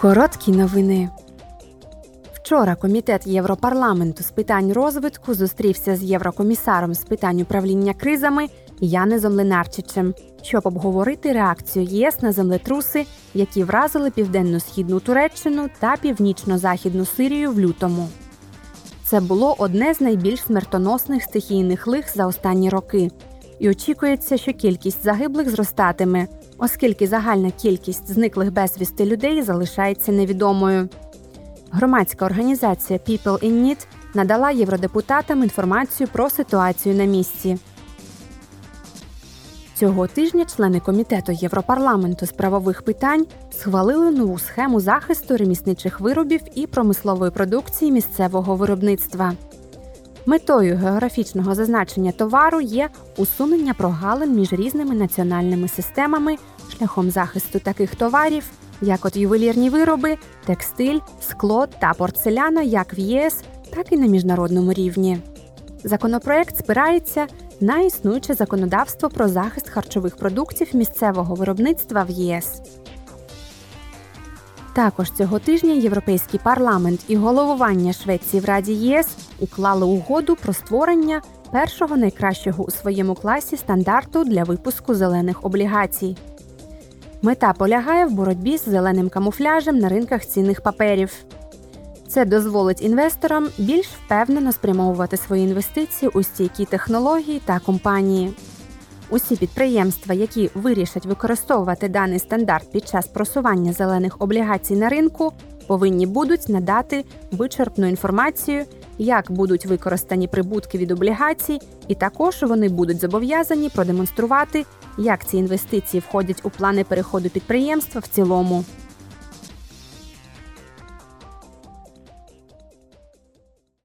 Короткі новини. Вчора комітет Європарламенту з питань розвитку зустрівся з єврокомісаром з питань управління кризами Янезом Ленарчичем, щоб обговорити реакцію ЄС на землетруси, які вразили південно-східну Туреччину та північно-західну Сирію в лютому. Це було одне з найбільш смертоносних стихійних лих за останні роки, і очікується, що кількість загиблих зростатиме, оскільки загальна кількість зниклих безвісти людей залишається невідомою. Громадська організація People in Need надала євродепутатам інформацію про ситуацію на місці. Цього тижня члени комітету Європарламенту з правових питань схвалили нову схему захисту ремісничих виробів і промислової продукції місцевого виробництва. Метою географічного зазначення товару є усунення прогалин між різними національними системами шляхом захисту таких товарів, як от ювелірні вироби, текстиль, скло та порцеляна як в ЄС, так і на міжнародному рівні. Законопроект спирається на існуюче законодавство про захист харчових продуктів місцевого виробництва в ЄС. Також цього тижня Європейський парламент і головування Швеції в Раді ЄС уклали угоду про створення першого найкращого у своєму класі стандарту для випуску зелених облігацій. Мета полягає в боротьбі з зеленим камуфляжем на ринках цінних паперів. Це дозволить інвесторам більш впевнено спрямовувати свої інвестиції у стійкі технології та компанії. Усі підприємства, які вирішать використовувати даний стандарт під час просування зелених облігацій на ринку, повинні будуть надати вичерпну інформацію, як будуть використані прибутки від облігацій, і також вони будуть зобов'язані продемонструвати, як ці інвестиції входять у плани переходу підприємства в цілому.